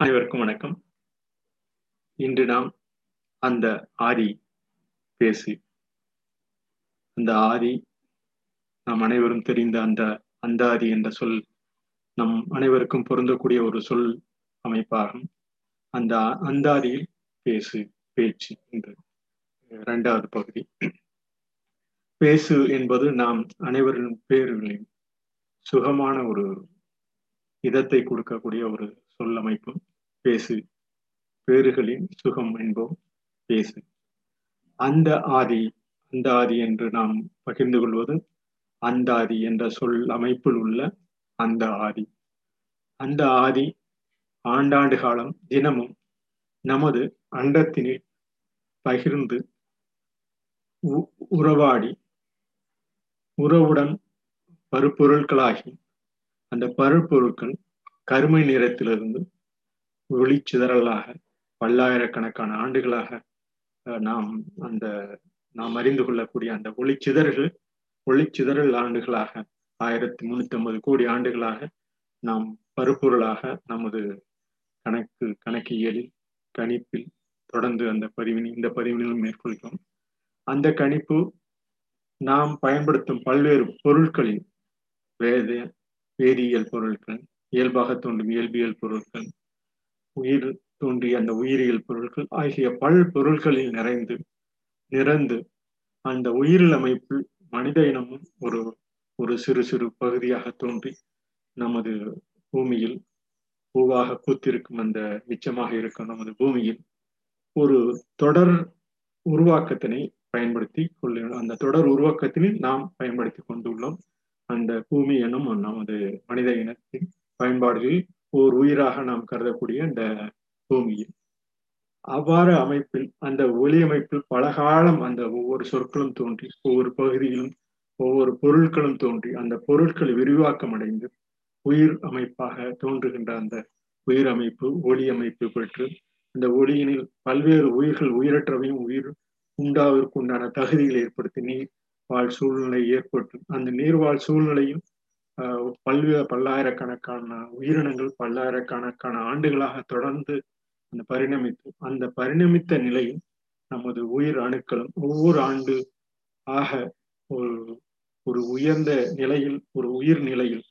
அனைவருக்கும் வணக்கம். இன்று நாம் அந்த ஆதி பேசு அந்த ஆதி நாம் அனைவரும் தெரிந்த அந்த அந்தாதி என்ற சொல் நம் அனைவருக்கும் பொருந்தக்கூடிய ஒரு சொல் அமைப்பாகும். அந்த அந்தாதியில் பேசு பேச்சு என்று இரண்டாவது பகுதி. பேசு என்பது நாம் அனைவரின் பேர்களின் சுகமான ஒரு இதத்தை கொடுக்கக்கூடிய ஒரு சொல்லமைப்பு பேசு. பேறுகளின் சுகம் என்போம். பேசு. அந்த ஆதி அந்த ஆதி என்று நாம் பகிர்ந்து கொள்வது அந்த ஆதி என்ற சொல் அமைப்பில் உள்ள அந்த ஆதி. அந்த ஆதி ஆண்டாண்டு காலம் தினமும் நமது அண்டத்தினில் பகிர்ந்து உறவாடி உறவுடன் பருப்பொருட்களாகி அந்த பருப்பொருட்கள் கருமை நிறத்திலிருந்து ஒளிச்சிதறலாக பல்லாயிரக்கணக்கான ஆண்டுகளாக நாம் அந்த நாம் அறிந்து கொள்ளக்கூடிய அந்த ஒளிச்சிதறல் ஒளிச்சிதறல் ஆண்டுகளாக ஆயிரத்தி முன்னூத்தி ஐம்பது கோடி ஆண்டுகளாக நாம் பருப்பொருளாக நமது கணக்கு கணக்கியலில் கணிப்பில் தொடர்ந்து அந்த பதிவினை இந்த பதிவினிலும் மேற்கொள்கிறோம். அந்த கணிப்பு நாம் பயன்படுத்தும் பல்வேறு பொருட்களின் வேத வேதியியல் பொருட்கள் இயல்பாக தோன்றும் இயல்பியல் பொருட்கள் உயிர் தோன்றிய அந்த உயிரியல் பொருட்கள் ஆகிய பல் பொருட்களில் நிறைந்து நிறந்து அந்த உயிரில் அமைப்பில் மனித இனமும் ஒரு ஒரு சிறு சிறு பகுதியாக தோன்றி நமது பூமியில் பூவாக பூத்திருக்கும் அந்த மிச்சமாக இருக்கும் நமது பூமியில் ஒரு தொடர் உருவாக்கத்தினை பயன்படுத்தி கொள்ள அந்த தொடர் உருவாக்கத்தினை நாம் பயன்படுத்தி கொண்டுள்ளோம். அந்த பூமி எனும் நமது மனித இனத்தின் பயன்பாடுகளில் ஓர் உயிராக நாம் கருதக்கூடிய இந்த பூமியில். அவ்வாறு அமைப்பில் அந்த ஒளி அமைப்பில் பல காலம் அந்த ஒவ்வொரு சொற்களும் தோன்றி ஒவ்வொரு பகுதியிலும் ஒவ்வொரு பொருட்களும் தோன்றி அந்த பொருட்கள் விரிவாக்கம் அடைந்து உயிர் அமைப்பாக தோன்றுகின்ற அந்த உயிர் அமைப்பு ஒளி அமைப்பு பெற்று அந்த ஒளியினில் பல்வேறு உயிர்கள் உயிரற்றவையும் உயிர் உண்டாவிற்கு உண்டான தகுதிகளை ஏற்படுத்தி நீர் வாழ் சூழ்நிலை ஏற்பட்டு அந்த நீர்வாழ் சூழ்நிலையும் பல்வேறு பல்லாயிரக்கணக்கான உயிரினங்கள் பல்லாயிரக்கணக்கான ஆண்டுகளாக தொடர்ந்து அந்த பரிணமித்து அந்த பரிணமித்த நிலையில் நமது உயிர் அணுக்களும் ஒவ்வொரு ஆண்டு ஆக ஒரு ஒரு உயர்ந்த நிலையில் ஒரு உயிர் நிலையில்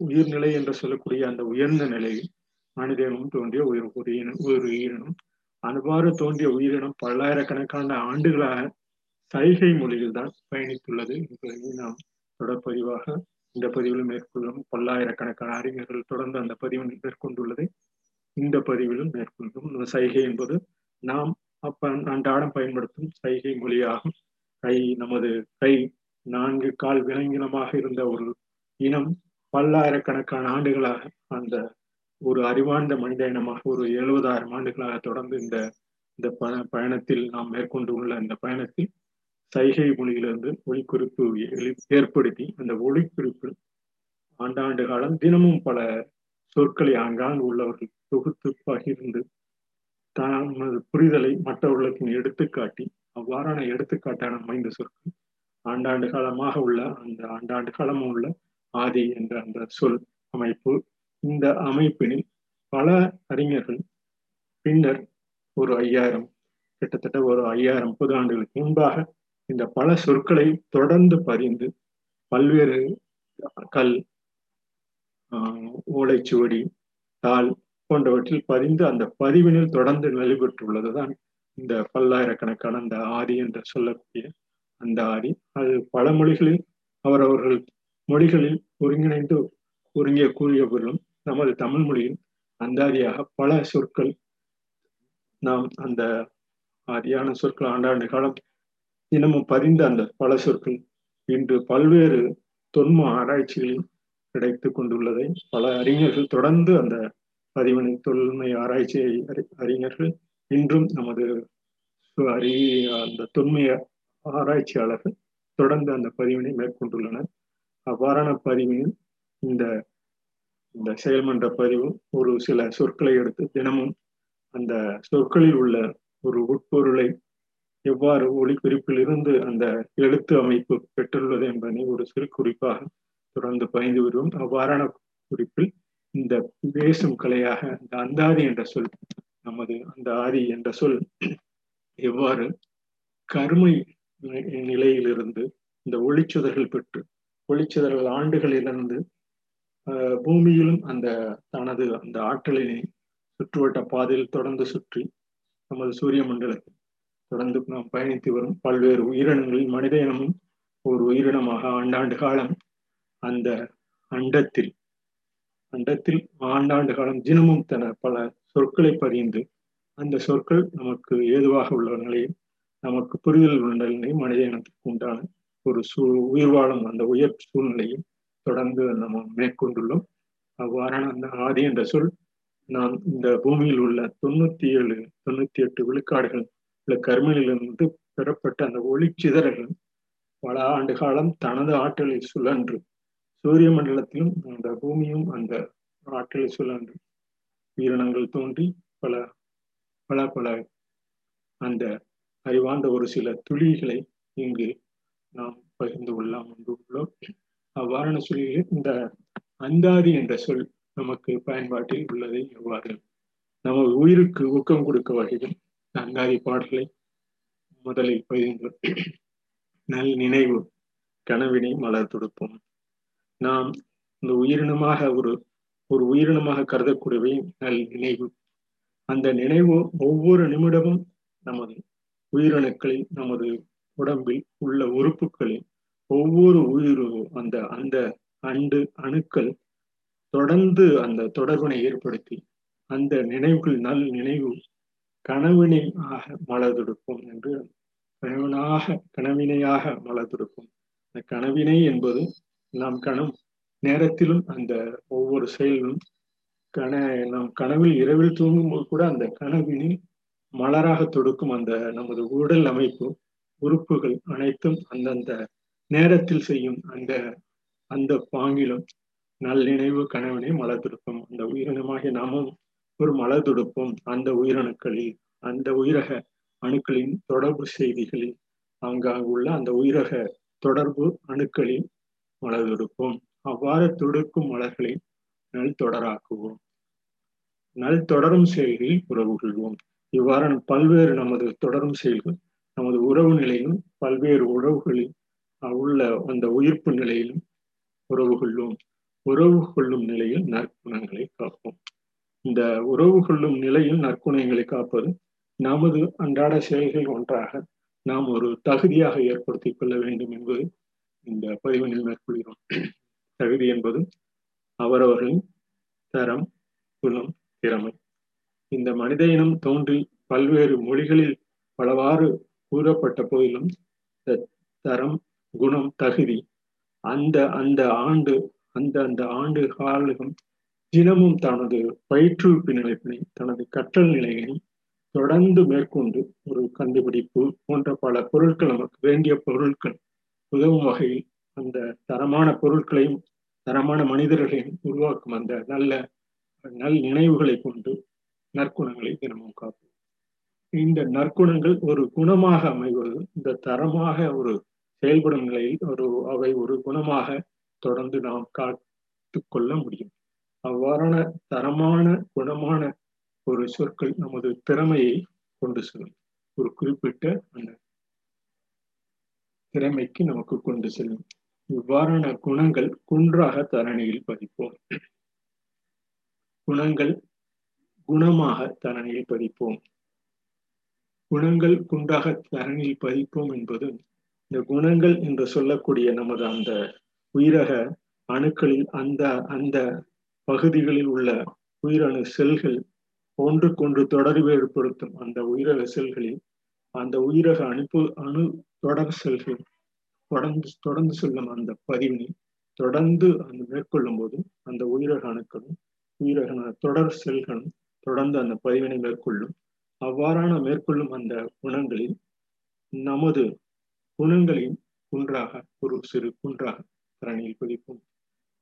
உயிர்நிலை என்று சொல்லக்கூடிய அந்த உயர்ந்த நிலையில் மனிதனும் தோன்றிய உயிர் உயிரினம் ஒரு உயிரினம். அவ்வாறு தோன்றிய உயிரினம் பல்லாயிரக்கணக்கான ஆண்டுகளாக சைகை மொழியில் தான் பயணித்துள்ளது என்பதை நாம் தொடர்பதிவாக இந்த பதிவிலும் மேற்கொள்ளும் பல்லாயிரக்கணக்கான அறிஞர்கள் தொடர்ந்து அந்த பதிவு மேற்கொண்டுள்ளதை இந்த பதிவிலும் மேற்கொள்ளும் சைகை என்பது நாம் அப்ப அன்றாடம் பயன்படுத்தும் சைகை மொழியாகும். கை நமது கை நான்கு கால் விலங்கினமாக இருந்த ஒரு இனம் பல்லாயிரக்கணக்கான ஆண்டுகளாக அந்த ஒரு அறிவார்ந்த மனித இனமாக ஒரு எழுபதாயிரம் ஆண்டுகளாக தொடர்ந்து இந்த இந்த பயணத்தில் நாம் மேற்கொண்டு உள்ள இந்த பயணத்தில் சைகை மொழியிலிருந்து ஒளிக்குறிப்பு ஏற்படுத்தி அந்த ஒளிக்குறிப்பு ஆண்டாண்டு காலம் தினமும் பல சொற்களை ஆங்காங்கு உள்ளவர்கள் தொகுத்து பகிர்ந்து தமது புரிதலை மற்றவர்களுக்கு எடுத்துக்காட்டி அவ்வாறான எடுத்துக்காட்டான அமைந்த சொற்கள் ஆண்டாண்டு காலமாக உள்ள அந்த ஆண்டாண்டு காலமும் உள்ள ஆதி என்ற அந்த சொல் அமைப்பு. இந்த அமைப்பினில் பல அறிஞர்கள் பின்னர் ஒரு ஐயாயிரம் கிட்டத்தட்ட ஒரு ஐயாயிரம் முப்பது ஆண்டுகளுக்கு முன்பாக இந்த பல சொற்களை தொடர்ந்து பதிந்து பல்வேறு கல் ஓலைச்சுவடி தாள் போன்றவற்றில் பதிந்து அந்த பதிவினில் தொடர்ந்து நிலை இந்த பல்லாயிரக்கணக்கான அந்த ஆதி என்று சொல்லக்கூடிய அந்த ஆதி. அது பல மொழிகளில் அவரவர்கள் மொழிகளில் ஒருங்கிணைந்து ஒருங்கிய கூறிய பொருளும் நமது தமிழ் மொழியில் அந்தாதியாக பல சொற்கள் நாம் அந்த ஆதியான சொற்கள் ஆண்டாண்டு காலம் தினமும் பதிந்த அந்த பல சொற்கள் இன்று பல்வேறு தொன்ம ஆராய்ச்சிகளில் கிடைத்து கொண்டுள்ளதை பல அறிஞர்கள் தொடர்ந்து அந்த பதிவினை தொன்மை ஆராய்ச்சி அறிஞர்கள் இன்றும் நமது அறி அந்த தொன்மைய ஆராய்ச்சியாளர்கள் தொடர்ந்து அந்த பதிவினை மேற்கொண்டுள்ளனர். அவ்வாறான பதிவினில் இந்த இந்த செயல்மன்ற பதிவு ஒரு சில சொற்களை எடுத்து தினமும் அந்த சொற்களில் உள்ள ஒரு உட்பொருளை எவ்வாறு ஒளிக்குறிப்பில் இருந்து அந்த எழுத்து அமைப்பு பெற்றுள்ளது என்பதனை ஒரு சிறு குறிப்பாக தொடர்ந்து பயந்து வருவோம். அவ்வாறான குறிப்பில் இந்த பேசும் கலையாக இந்த அந்தாதி என்ற சொல் நமது அந்த ஆதி என்ற சொல் எவ்வாறு கருமை நிலையிலிருந்து இந்த ஒளிச்சுதர்கள் பெற்று ஒளிச்சுதர்கள் ஆண்டுகளிலிருந்து பூமியிலும் அந்த தனது அந்த ஆற்றலினை சுற்றுவட்ட பாதையில் தொடர்ந்து சுற்றி நமது சூரிய மண்டலத்தில் தொடர்ந்து நாம் பயணித்து வரும் பல்வேறு உயிரினங்களில் மனித இனமும் ஒரு உயிரினமாக ஆண்டாண்டு காலம் அந்த அண்டத்தில் அண்டத்தில் ஆண்டாண்டு காலம் தினமும் தன பல சொற்களை பதிந்து அந்த சொற்கள் நமக்கு ஏதுவாக உள்ள நிலையில் நமக்கு புரிதல் உள்ள நிலையும் மனித இனத்திற்கு உண்டான ஒரு சூ உயிர் வாழும் அந்த உயர் சூழ்நிலையும் தொடர்ந்து நம்ம மேற்கொண்டுள்ளோம். அவ்வாறான அந்த ஆதி என்ற சொல் நாம் இந்த பூமியில் உள்ள தொண்ணூத்தி ஏழு தொண்ணூத்தி எட்டு விழுக்காடுகள் உள்ள கருமையிலிருந்து பெறப்பட்ட அந்த ஒளிச்சிதறல்கள் பல ஆண்டு காலம் தனது ஆற்றலை சுழன்று சூரிய மண்டலத்திலும் அந்த பூமியும் அந்த ஆற்றலை சுழன்று. உயிரினங்கள் தோன்றி பல பல பல அந்த அறிவார்ந்த ஒரு சில துளிகளை இங்கு நாம் பகிர்ந்து கொள்ளலாம் என்று உள்ளோம் அவ்வாறான சொல்லில் இந்த அந்தாதி என்ற சொல் நமக்கு பயன்பாட்டில் உள்ளதை எவ்வாறு? நம்ம உயிருக்கு ஊக்கம் கொடுக்க வகையில் அந்தாதி பாடல்களை முதலில் பகிர்ந்து நல் நினைவு கனவினை மலர் தொடுப்போம். நாம் இந்த உயிரினமாக ஒரு ஒரு உயிரினமாக கருதக்கூடியவை நல் நினைவு. அந்த நினைவு ஒவ்வொரு நிமிடமும் நமது உயிரணுக்களில் நமது உடம்பில் உள்ள உறுப்புகளில் ஒவ்வொரு உயிரும் அந்த அந்த அண்டு அணுக்கள் தொடர்ந்து அந்த தொடர்பினை ஏற்படுத்தி அந்த நினைவுகள் நல் நினைவு கனவினை ஆக மலர்தொடுக்கும் என்று கணவனாக கனவினையாக மலர்தொடுக்கும் இந்த கனவினை என்பது நாம் கணம் நேரத்திலும் அந்த ஒவ்வொரு செயலும் கன நாம் கனவில் இரவில் தூங்கும்போது கூட அந்த கனவினில் மலராக தொடுக்கும் அந்த நமது உடல் அமைப்பு உறுப்புகள் அனைத்தும் அந்தந்த நேரத்தில் செய்யும் அந்த அந்த பாங்கிலும் நல்லிணைவு கனவினை மலர்த்திருக்கும் அந்த உயிரினமாகிய நாமும் ஒரு மலர்தொடுப்போம் அந்த உயிரணுக்களில் அந்த உயிரக அணுக்களின் தொடர்பு செய்திகளில் அங்காங்க உள்ள அந்த உயிரக தொடர்பு அணுக்களில் மலர்தொடுப்போம் அவ்வாறு துடுக்கும் மலர்களை நல் தொடராக்குவோம். நல் தொடரும் செயல்களில் உறவு கொள்வோம். இவ்வாறான பல்வேறு நமது தொடரும் செயல்கள் நமது உறவு நிலையிலும் பல்வேறு உறவுகளில் உள்ள அந்த உயிர்ப்பு நிலையிலும் உறவு கொள்வோம். உறவு கொள்ளும் நிலையில் நற்குணங்களை காப்போம். இந்த உறவு கொள்ளும் நிலையில் நற்குணங்களை காப்பது நமது அன்றாட செயல்கள் ஒன்றாக நாம் ஒரு தகுதியாக ஏற்படுத்திக் கொள்ள வேண்டும் என்பது இந்த பதிவினில் மேற்கொள்கிறோம். தகுதி என்பது அவரவர்களின் தரம் குணம் திறமை. இந்த மனித இனம் தோன்றி பல்வேறு மொழிகளில் பலவாறு கூறப்பட்ட போதிலும் தரம் குணம் தகுதி அந்த அந்த ஆண்டு அந்த அந்த ஆண்டு காலகம் தினமும் தனது பயிற்றுவிப்பு நிலைப்பினை தனது கற்றல் நிலையினை தொடர்ந்து மேற்கொண்டு ஒரு கண்டுபிடிப்பு போன்ற பல பொருட்கள் நமக்கு வேண்டிய பொருட்கள் உதவும் வகையில் அந்த தரமான பொருட்களையும் தரமான மனிதர்களையும் உருவாக்கும் அந்த நல்ல நல் நினைவுகளை கொண்டு நற்குணங்களை தினமும் காப்போம். இந்த நற்குணங்கள் ஒரு குணமாக அமைவது இந்த தரமாக ஒரு செயல்படும் நிலையில் ஒரு அவை ஒரு குணமாக தொடர்ந்து நாம் காத்து கொள்ள முடியும். அவ்வாறான தரமான குணமான ஒரு சொற்கள் நமது திறமையை கொண்டு செல்லும். ஒரு குறிப்பிட்ட அந்த திறமைக்கு நமக்கு கொண்டு செல்லும். இவ்வாறான குணங்கள் குன்றாக தரணியில் பதிப்போம். குணங்கள் குணமாக தரணியில் பதிப்போம். குணங்கள் குன்றாக தரணியில் பதிப்போம் என்பது இந்த குணங்கள் என்று சொல்லக்கூடிய நமது அந்த உயிரக அணுக்களில் அந்த அந்த பகுதிகளில் உள்ள உயிரணு செல்கள் ஒன்றுக்கொன்று தொடர்பு ஏற்படுத்தும் அந்த உயிரக செல்களில் அந்த உயிரக அனுப்பு அணு தொடர் செல்கள் தொடர்ந்து தொடர்ந்து செல்லும் அந்த பதிவினை தொடர்ந்து அந்த மேற்கொள்ளும் போது அந்த உயிரக அணுக்களும் உயிரக தொடர் செல்களும் தொடர்ந்து அந்த பதிவினை மேற்கொள்ளும். அவ்வாறான மேற்கொள்ளும் அந்த குணங்களில் நமது குணங்களின் குன்றாக ஒரு சிறு குன்றாக தரணியில் குதிப்போம்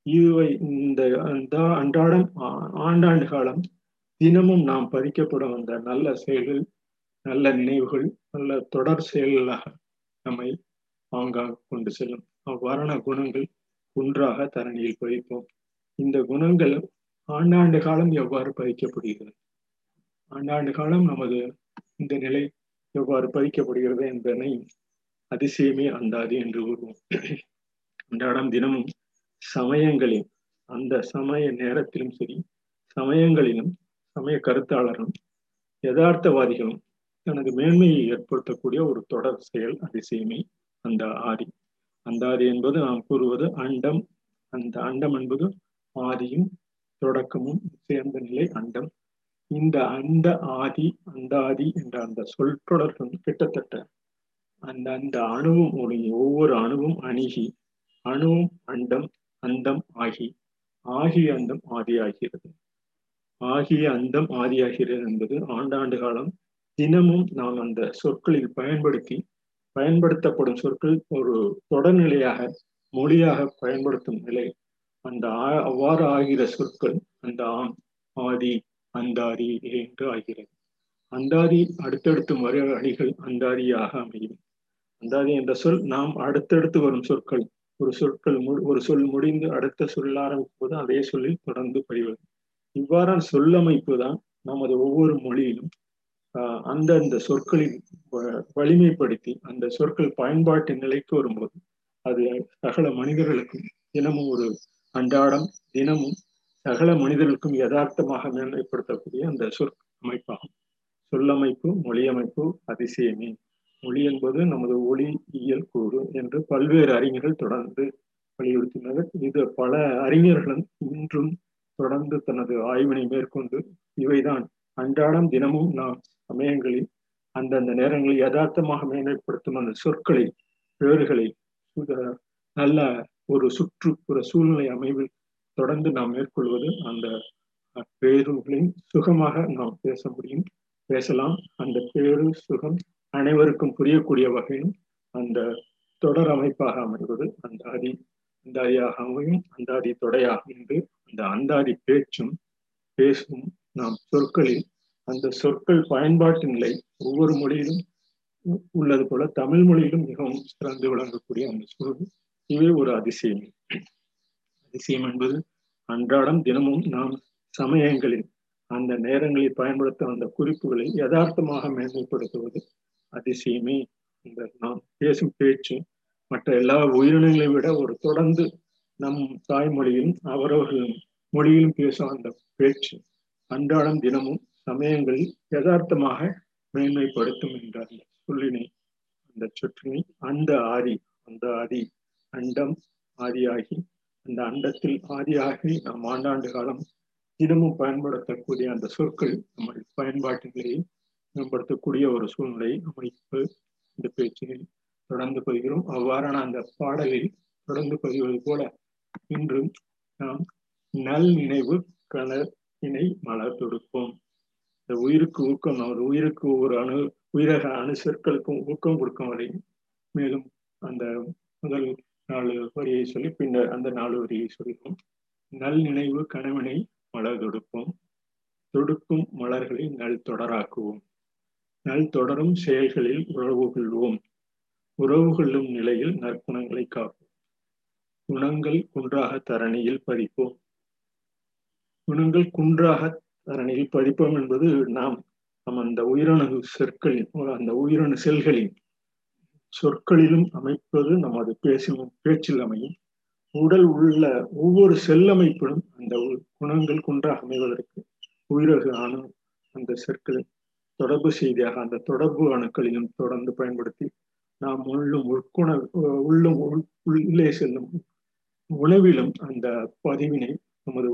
இதுவை இந்த அன்றாடம் ஆண்டாண்டு காலம் தினமும் நாம் பறிக்கப்படும் அந்த நல்ல செயல்கள் நல்ல நினைவுகள் நல்ல தொடர் செயல்களாக நம்மை ஆங்காக கொண்டு செல்லும். அவ்வாறான குணங்கள் ஒன்றாக தரணியில் பதிப்போம் இந்த குணங்கள் ஆண்டாண்டு காலம் எவ்வாறு பதிக்கப்படுகிறது ஆண்டாண்டு காலம் நமது இந்த நிலை எவ்வாறு பதிக்கப்படுகிறது என்பதனை அதிசயமே அந்தாது என்று கூறுவோம். அன்றாடம் தினமும் சமயங்களில் அந்த சமய நேரத்திலும் சரி சமயங்களிலும் சமய கருத்தாளரும் யதார்த்தவாதிகளும் தனது மேன்மையை ஏற்படுத்தக்கூடிய ஒரு தொடர் செயல் அதிசயமே அந்த ஆதி. அந்த ஆதி என்பது நாம் கூறுவது அண்டம். அந்த அண்டம் என்பது ஆதியும் தொடக்கமும் சேர்ந்த நிலை அண்டம். இந்த அந்த ஆதி அந்த ஆதி என்ற அந்த சொற்றொடர்கள் கிட்டத்தட்ட அந்த அந்த அணுவும் ஒரு ஒவ்வொரு அணுவும் அணுகி அணுவும் அண்டம் அந்தம் ஆகி ஆகிய அந்தம் ஆதியாகிறது. ஆகிய அந்தம் ஆதியாகிறது என்பது ஆண்டாண்டு காலம் தினமும் நாம் அந்த சொற்களில் பயன்படுத்தி பயன்படுத்தப்படும் சொற்கள் ஒரு தொடர்நிலையாக மொழியாக பயன்படுத்தும் நிலை. அந்த அவ்வாறு ஆகிற சொற்கள் அந்த ஆம் ஆதி அந்தாதி என்று ஆகிறது. அந்தாதி அடுத்தடுத்து மறு அணிகள் அந்தாதியாக அமையும். அந்தாதி என்ற சொல் நாம் அடுத்தடுத்து வரும் சொற்கள் ஒரு சொற்கள் ஒரு சொல் முடிந்து அடுத்த சொல்ல ஆரம்பிப்பது அதே சொல்லில் தொடர்ந்து பதிவது இவ்வாறான சொல்லமைப்பு தான் நமது ஒவ்வொரு மொழியிலும் அந்தந்த சொற்களின் வலிமைப்படுத்தி அந்த சொற்கள் பயன்பாட்டு நிலைக்கு வரும்போது அது சகல மனிதர்களுக்கும் தினமும் ஒரு அன்றாடம் தினமும் சகல மனிதர்களுக்கும் யதார்த்தமாக மேன்மைப்படுத்தக்கூடிய அந்த சொற் அமைப்பாகும். சொல்லமைப்பு மொழியமைப்பு அதிசயமே. மொழி என்பது நமது ஒளி இயல் கூறு என்று பல்வேறு அறிஞர்கள் தொடர்ந்து வலியுறுத்தினர். இது பல அறிஞர்களும் இன்றும் தொடர்ந்து தனது ஆய்வினை மேற்கொண்டு இவைதான். அன்றாடம் தினமும் நாம் சமயங்களில் அந்தந்த நேரங்களில் யதார்த்தமாக மேம்படுத்தும் அந்த சொற்களை பேறுகளை நல்ல ஒரு சுற்றுப்புற சூழ்நிலை அமைவில் தொடர்ந்து நாம் மேற்கொள்வது அந்த பேருகளின் சுகமாக நாம் பேச முடியும். பேசலாம். அந்த பேரு சுகம் அனைவருக்கும் புரியக்கூடிய வகையில் அந்த தொடர் அமைப்பாக அமைவது அந்தாதி அந்தாதியாக அமையும் அந்தாதி தொடையாக என்று அந்த அந்தாதி பேச்சும் பேசும் நாம் சொற்களில் அந்த சொற்கள் பயன்பாட்டு நிலை ஒவ்வொரு மொழியிலும் உள்ளது போல தமிழ் மொழியிலும் மிகவும் சிறந்து விளங்கக்கூடிய அந்த சூழல். இவை ஒரு அதிசயம். அதிசயம் என்பது அன்றாடம் தினமும் நாம் சமயங்களில் அந்த நேரங்களில் பயன்படுத்த அந்த குறிப்புகளை யதார்த்தமாக மேன்மைப்படுத்துவது அதிசயமே இந்த நாம் பேசும் பேச்சு. மற்ற எல்லா உயிரினங்களை விட ஒரு தொடர்ந்து நம் தாய்மொழியிலும் அவரவர்கள் மொழியிலும் பேசும் அந்த பேச்சு அன்றாடம் தினமும் சமயங்களில் யதார்த்தமாக மேன்மைப்படுத்தும் என்ற அந்த சொல்லினை அந்த சொற்றினை அந்த ஆதி அந்த ஆதி அண்டம் ஆதியாகி அந்த அண்டத்தில் ஆதியாகி நாம் ஆண்டாண்டு காலம் தினமும் பயன்படுத்தக்கூடிய அந்த சொற்கள் நம்ம பயன்பாட்டிலேயே மேம்படுத்தக்கூடிய ஒரு சூழ்நிலை அமைப்பு இந்த பேச்சில் தொடர்ந்து பதிகிறோம். அவ்வாறான அந்த பாடலில் தொடர்ந்து பதிவது போல இன்றும் நாம் நல் நினைவு கலப்பினை மலர் தொடுப்போம். இந்த உயிருக்கு ஊக்கம் அவர் உயிருக்கு ஒவ்வொரு அணு உயிரக அணு சொற்களுக்கும் ஊக்கம் கொடுக்கும் வரை மேலும் அந்த முதல் நாலு வரியை சொல்லி பின்னர் அந்த நாலு வரியை சொல்லுவோம் நல் நினைவு கணவனை மலர் தொடுப்போம். தொடுக்கும் மலர்களை நல் தொடராக்குவோம். நல் தொடரும் செயல்களில் உறவு கொள்வோம். உறவு கொள்ளும் நிலையில் நற்குணங்களை காப்போம். குணங்கள் குன்றாக தரணியில் பதிப்போம். குணங்கள் குன்றாக தரணியில் பதிப்போம் என்பது நாம் நம் அந்த உயிரணு சொற்களின் அந்த உயிரணு செல்களின் சொற்களிலும் அமைப்பது நமது பேசும் பேச்சில் அமையும். உடல் உள்ள ஒவ்வொரு செல்லமைப்பிலும் அந்த குணங்கள் குன்றாக அமைவதற்கு உயிரகு ஆனும் அந்த சொற்களின் தொடர்பு செய்தியாக அந்த தொடர்பு அணுக்களிலும் தொடர்ந்து பயன்படுத்தி நாம் உள்ளும் உட்குண உள்ளும் உள்ளே செல்லும் உணவிலும் அந்த பதிவினை நமது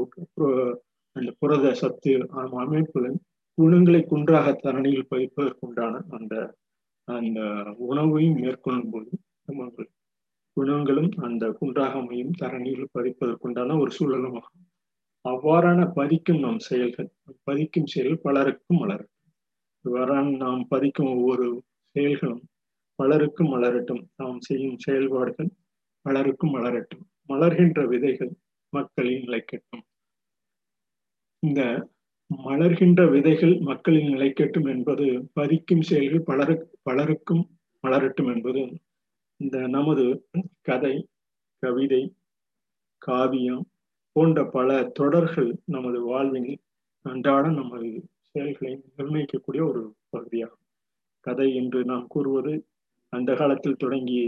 அந்த புரத சத்து அமைப்புகளின் குணங்களை குன்றாக தரணியில் பதிப்பதற்குண்டான அந்த அந்த உணவையும் மேற்கொள்ளும் போது நமக்கு குணங்களும் அந்த குன்றாகமையும் தரணியில் பதிப்பதற்குண்டான ஒரு சூழலுமாகும் அவ்வாறான பதிக்கும் நம் செயல்கள் பதிக்கும் செயல் பலருக்கும் வளரும். இவ்வாறான நாம் பதிக்கும் ஒவ்வொரு செயல்களும். பலருக்கும் மலரட்டும். நாம் செய்யும் செயல்பாடுகள் பலருக்கும் மலரட்டும். மலர்கின்ற விதைகள் மக்களின் நிலைக்கட்டும். இந்த மலர்கின்ற விதைகள் மக்களின் நிலைக்கட்டும் என்பது பதிக்கும் செயல்கள் பலரு பலருக்கும் மலரட்டும் என்பது இந்த நமது கதை கவிதை காவியம் போன்ற பல தொடர்கள் நமது வாழ்வில் அன்றாட நமது செயல்களை நிர்ணயிக்கக்கூடிய ஒரு பகுதியாகும் கதை என்று நாம் கூறுவது அந்த காலத்தில் தொடங்கி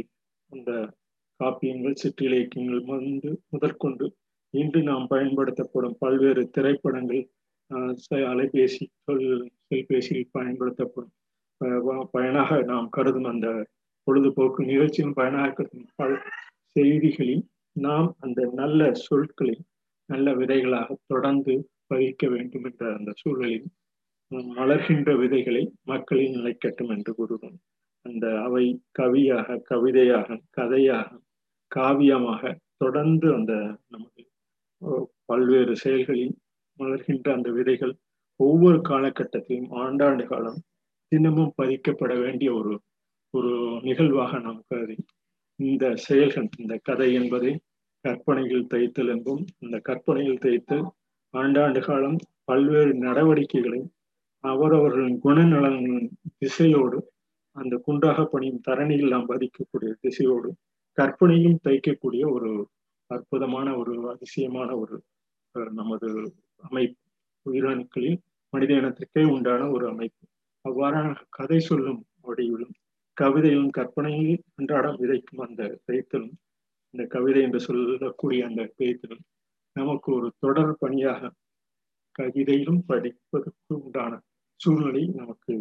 அந்த காப்பியங்கள் சிற்றிலக்கியங்கள் வந்து முதற்கொண்டு இன்று நாம் பயன்படுத்தப்படும் பல்வேறு திரைப்படங்கள் அலைபேசி செல்பேசியில் பயன்படுத்தப்படும் பயனாக நாம் கருதும் அந்த பொழுதுபோக்கு நிகழ்ச்சியின் பயனாக கருதும் பல செய்திகளில் நாம் அந்த நல்ல சொற்களை நல்ல விதைகளாக தொடர்ந்து பதிக்க வேண்டும் என்ற அந்த சூழலில் மலர்கின்ற விதைகளை மக்களின் நிலைக்கட்டும் என்று கூறுவோம் அந்த அவை கவியாக கவிதையாக கதையாக காவியமாக தொடர்ந்து அந்த நமது பல்வேறு செயல்களில் மலர்கின்ற அந்த விதைகள் ஒவ்வொரு காலகட்டத்திலும் ஆண்டாண்டு காலம் தினமும் பதிக்கப்பட வேண்டிய ஒரு ஒரு நிகழ்வாக நாம் கருதி இந்த செயல்கள் இந்த கதை என்பதை கற்பனையில் தைத்தல் என்பும். இந்த கற்பனையில் தைத்து ஆண்டாண்டு காலம் பல்வேறு நடவடிக்கைகளை அவரவர்களின் குணநலன்களின் திசையோடு அந்த குண்டாக பணியும் தரணியில் நாம் பதிக்கக்கூடிய திசையோடு கற்பனையும் தைக்கக்கூடிய ஒரு அற்புதமான ஒரு அதிசயமான ஒரு நமது அமைப்பு. உயிரணுக்களில் மனித இனத்திற்கே உண்டான ஒரு அமைப்பு. அவ்வாறான கதை சொல்லும் வடிவிலும் கவிதையிலும் கற்பனையில் அன்றாடம் விதைக்கும் அந்த தைத்தலும் இந்த கவிதை என்று சொல்லக்கூடிய அந்த பேய்த்தலும் நமக்கு ஒரு தொடர் பணியாக கவிதையிலும் படிப்பதற்கு உண்டான சூழ்நிலை நமக்கு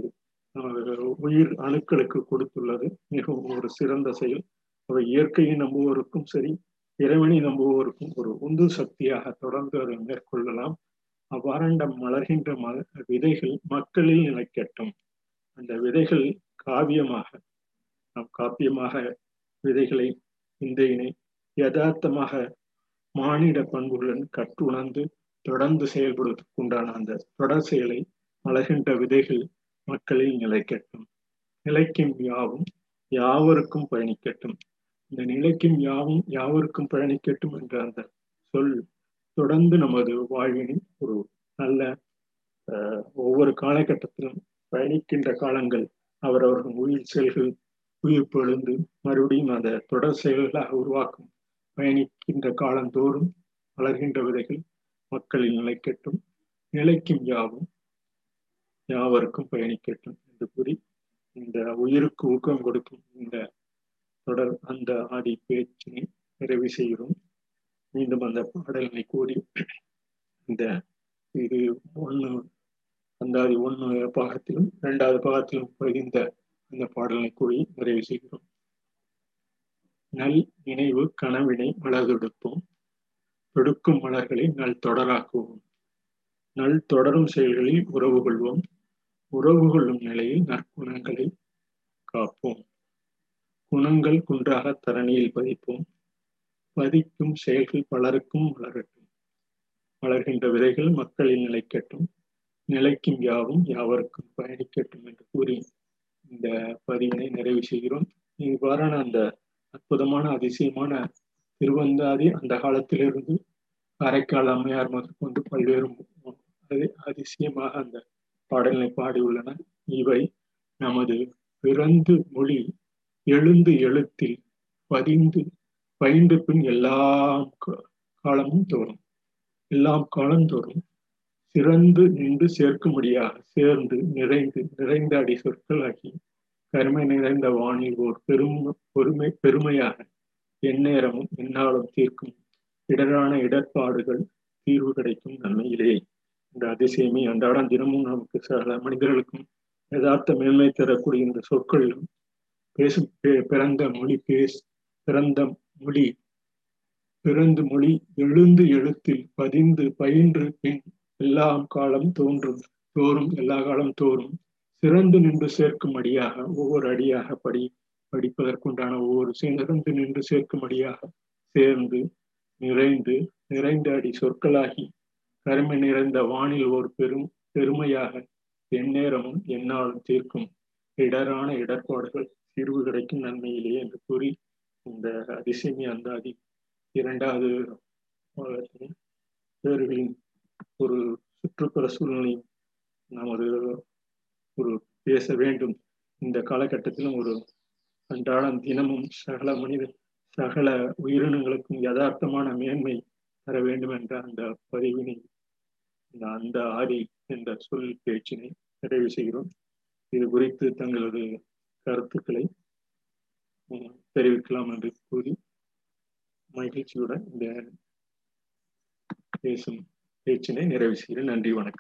உயிர் அணுக்களுக்கு கொடுத்துள்ளது. மிகவும் ஒரு சிறந்த செயல். அவை இயற்கையை நம்புவோருக்கும் சரி இறைவனை நம்புவோருக்கும் ஒரு உந்து சக்தியாக தொடர்ந்து அதை மேற்கொள்ளலாம். அவ்வறண்டம் மலர்கின்ற ம விதைகள் மக்களில் நிலைக்கட்டும். அந்த விதைகள் காவியமாக நாம் காப்பியமாக விதைகளை சிந்தையினை யதார்த்தமாக மானிட பண்புடன் கற்றுணர்ந்து தொடர்ந்து செயல்படுவதற்குண்டான அந்த தொடர் செயலை மலர்கின்ற விதைகள் மக்களில் நிலைக்கட்டும். நிலைக்கும் யாவும் யாவருக்கும் பயணிக்கட்டும். இந்த நிலைக்கும் யாவும் யாவருக்கும் பயணிக்கட்டும் என்ற அந்த சொல் தொடர்ந்து நமது வாழ்வினின் ஒரு நல்ல ஒவ்வொரு காலகட்டத்திலும் பயணிக்கின்ற காலங்கள் அவரவர்கள் உயிர் செயல்கள் உயிர் பொழுந்து மறுபடியும் அந்த தொடர் செயல்களாக உருவாக்கும் பயணிக்கின்ற காலந்தோறும் வளர்கின்ற விதைகள் மக்களில் நிலைக்கட்டும். நிலைக்கும் யாவும் யாவருக்கும் பயணிக்கட்டும் என்று கூறி இந்த உயிருக்கு ஊக்கம் கொடுக்கும் இந்த தொடர் அந்த ஆடி பேச்சினை நிறைவு செய்கிறோம். மீண்டும் அந்த பாடலினை கூறி இந்த இது ஒன்று அந்தாதி ஒன்று பாகத்திலும் இரண்டாவது பாகத்திலும் பகிர்ந்த அந்த பாடலினை கூறி நிறைவு செய்கிறோம். நல் நினைவு கனவினை மலர்தொடுப்போம் தொடுக்கும் மலர்களை நல் தொடராக்குவோம். நல் தொடரும் செயல்களில் உறவு கொள்வோம். உறவு கொள்ளும் நிலையில் நற்குணங்களை காப்போம். குணங்கள் குன்றாக தரணியில் பதிப்போம். பதிக்கும் செயல்கள் பலருக்கும் வளரட்டும். வளர்கின்ற விதைகள் மக்களின் நிலைக்கட்டும் நிலைக்கும் யாவும் யாவருக்கும் பயணிக்கட்டும் என்று கூறி இந்த பதிவினை நிறைவு செய்கிறோம். இவ்வாறான அந்த அற்புதமான அதிசயமான திருவந்தாதி அந்த காலத்திலிருந்து காரைக்கால் அம்மையார் முதற்கொண்டு பல்வேறு அதிசயமாக அந்த பாடலினை பாடியுள்ளன இவை நமது பிறந்து மொழி எழுந்து எழுத்தில் பதிந்து பயின்று பின் எல்லாம் காலமும் தோறும் எல்லாம் காலந்தோறும் சிறந்து நின்று சேர்க்க முடியாத சேர்ந்து நிறைந்து நிறைந்த அடி சொற்களாகி கருமை நிறைந்த வானில் ஓர் பெரும் பொறுமை பெருமையாக எந்நேரமும் எந்நாளும் தீர்க்கும் இடரான இடர்பாடுகள் தீர்வு கிடைக்கும் நன்மையிலே. இந்த அதிசயமே அன்றாடம் தினமும் நமக்கு சில மனிதர்களுக்கும் யதார்த்த மேன்மை தரக்கூடிய இந்த சொற்களிலும் பேசும் பிறந்த மொழி பேஸ் பிறந்த மொழி பிறந்து மொழி எழுந்து எழுத்தில் பதிந்து பயின்று பின் எல்லாம் காலம் தோன்றும் தோறும் எல்லா காலம் தோறும் சிறந்து நின்று சேர்க்கும் அடியாக ஒவ்வொரு அடியாக படி படிப்பதற்குண்டான ஒவ்வொரு சிறந்து நின்று சேர்க்கும் அடியாக சேர்ந்து நிறைந்து நிறைந்த அடி சொற்களாகி கருமை நிறைந்த வானில் ஒரு பெரும் பெருமையாக எந்நேரமும் எந்நாளும் தீர்க்கும். இடரான இடர்பாடுகள் தீர்வு கிடைக்கும் நன்மையிலே என்று கூறி இந்த அதிசயமி அந்த அதி இரண்டாவது பேர்களின் ஒரு சுற்றுப்புற சூழ்நிலையும் நமது ஒரு பேச வேண்டும். இந்த காலகட்டத்திலும் ஒரு அன்றாடம் தினமும் சகல மனித சகல உயிரினங்களுக்கும் யதார்த்தமான மேன்மை தர வேண்டும் என்ற அந்த பதிவினை அந்த ஆதி என்ற சொல் பேச்சினை நிறைவு செய்கிறோம். இது குறித்து தங்களது கருத்துக்களை தெரிவிக்கலாம் என்று கூறி மகிழ்ச்சியுடன் இந்த பேசும் பேச்சினை நிறைவு செய்கிறேன். நன்றி வணக்கம்.